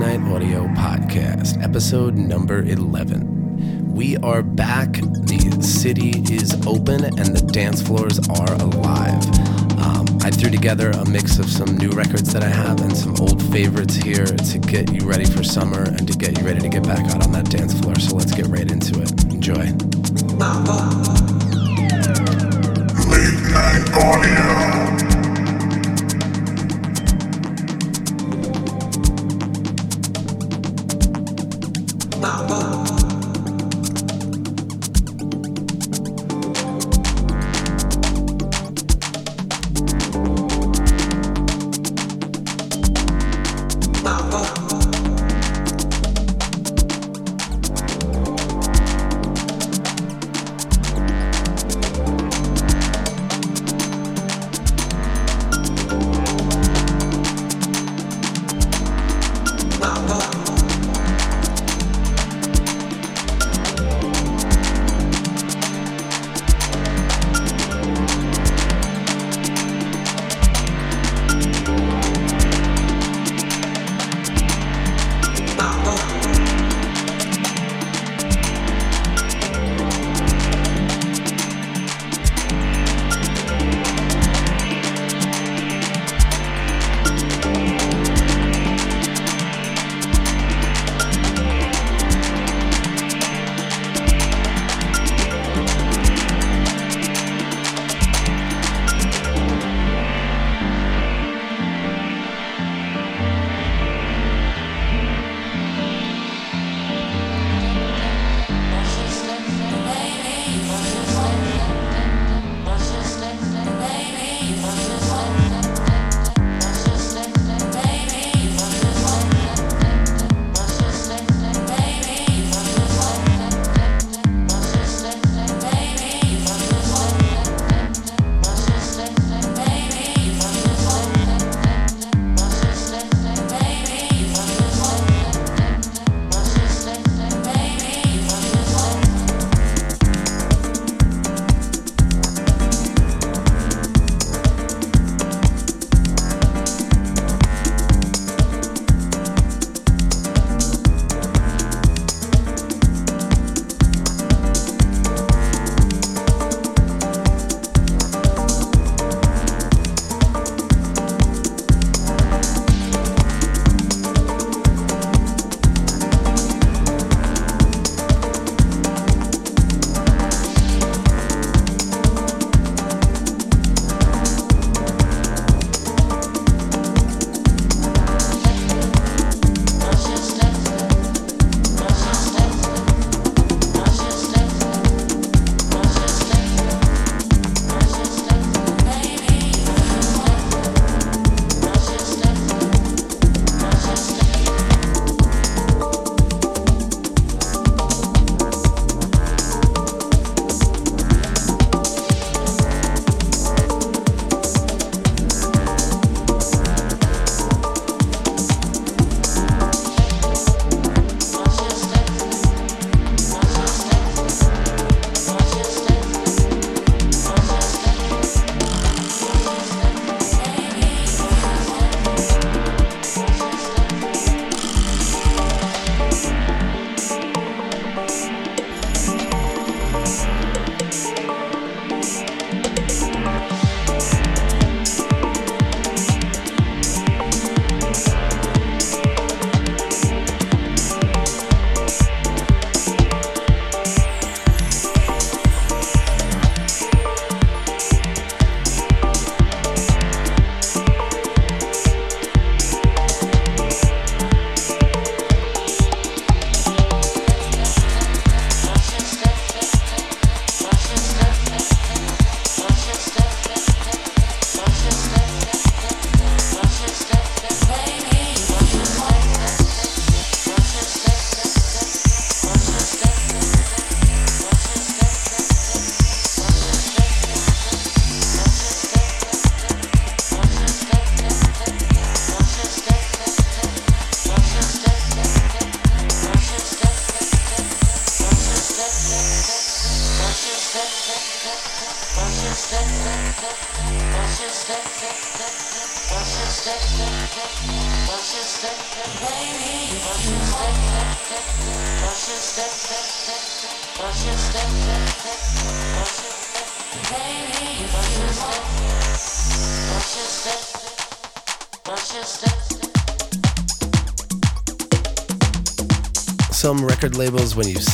Night Audio Podcast, episode number 11. We are back. The city is open and the dance floors are alive. Um, I threw together a mix of some new records that I have and some old favorites here to get you ready for summer and to get you ready to get back out on that dance floor. So let's get right into it. Enjoy. Audio.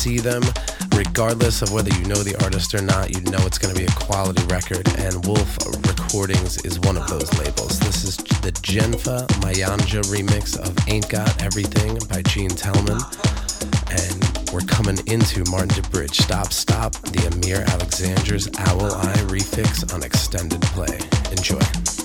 See them, regardless of whether you know the artist or not, you know it's going to be a quality record. And Wolf Recordings is one of those labels. This is the Genfa Mayanja remix of Ain't Got Everything by Gene Tellman. And we're coming into Martin DeBridge Stop Stop, the Amir Alexander's Owl Eye refix on extended play. Enjoy.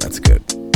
That's good.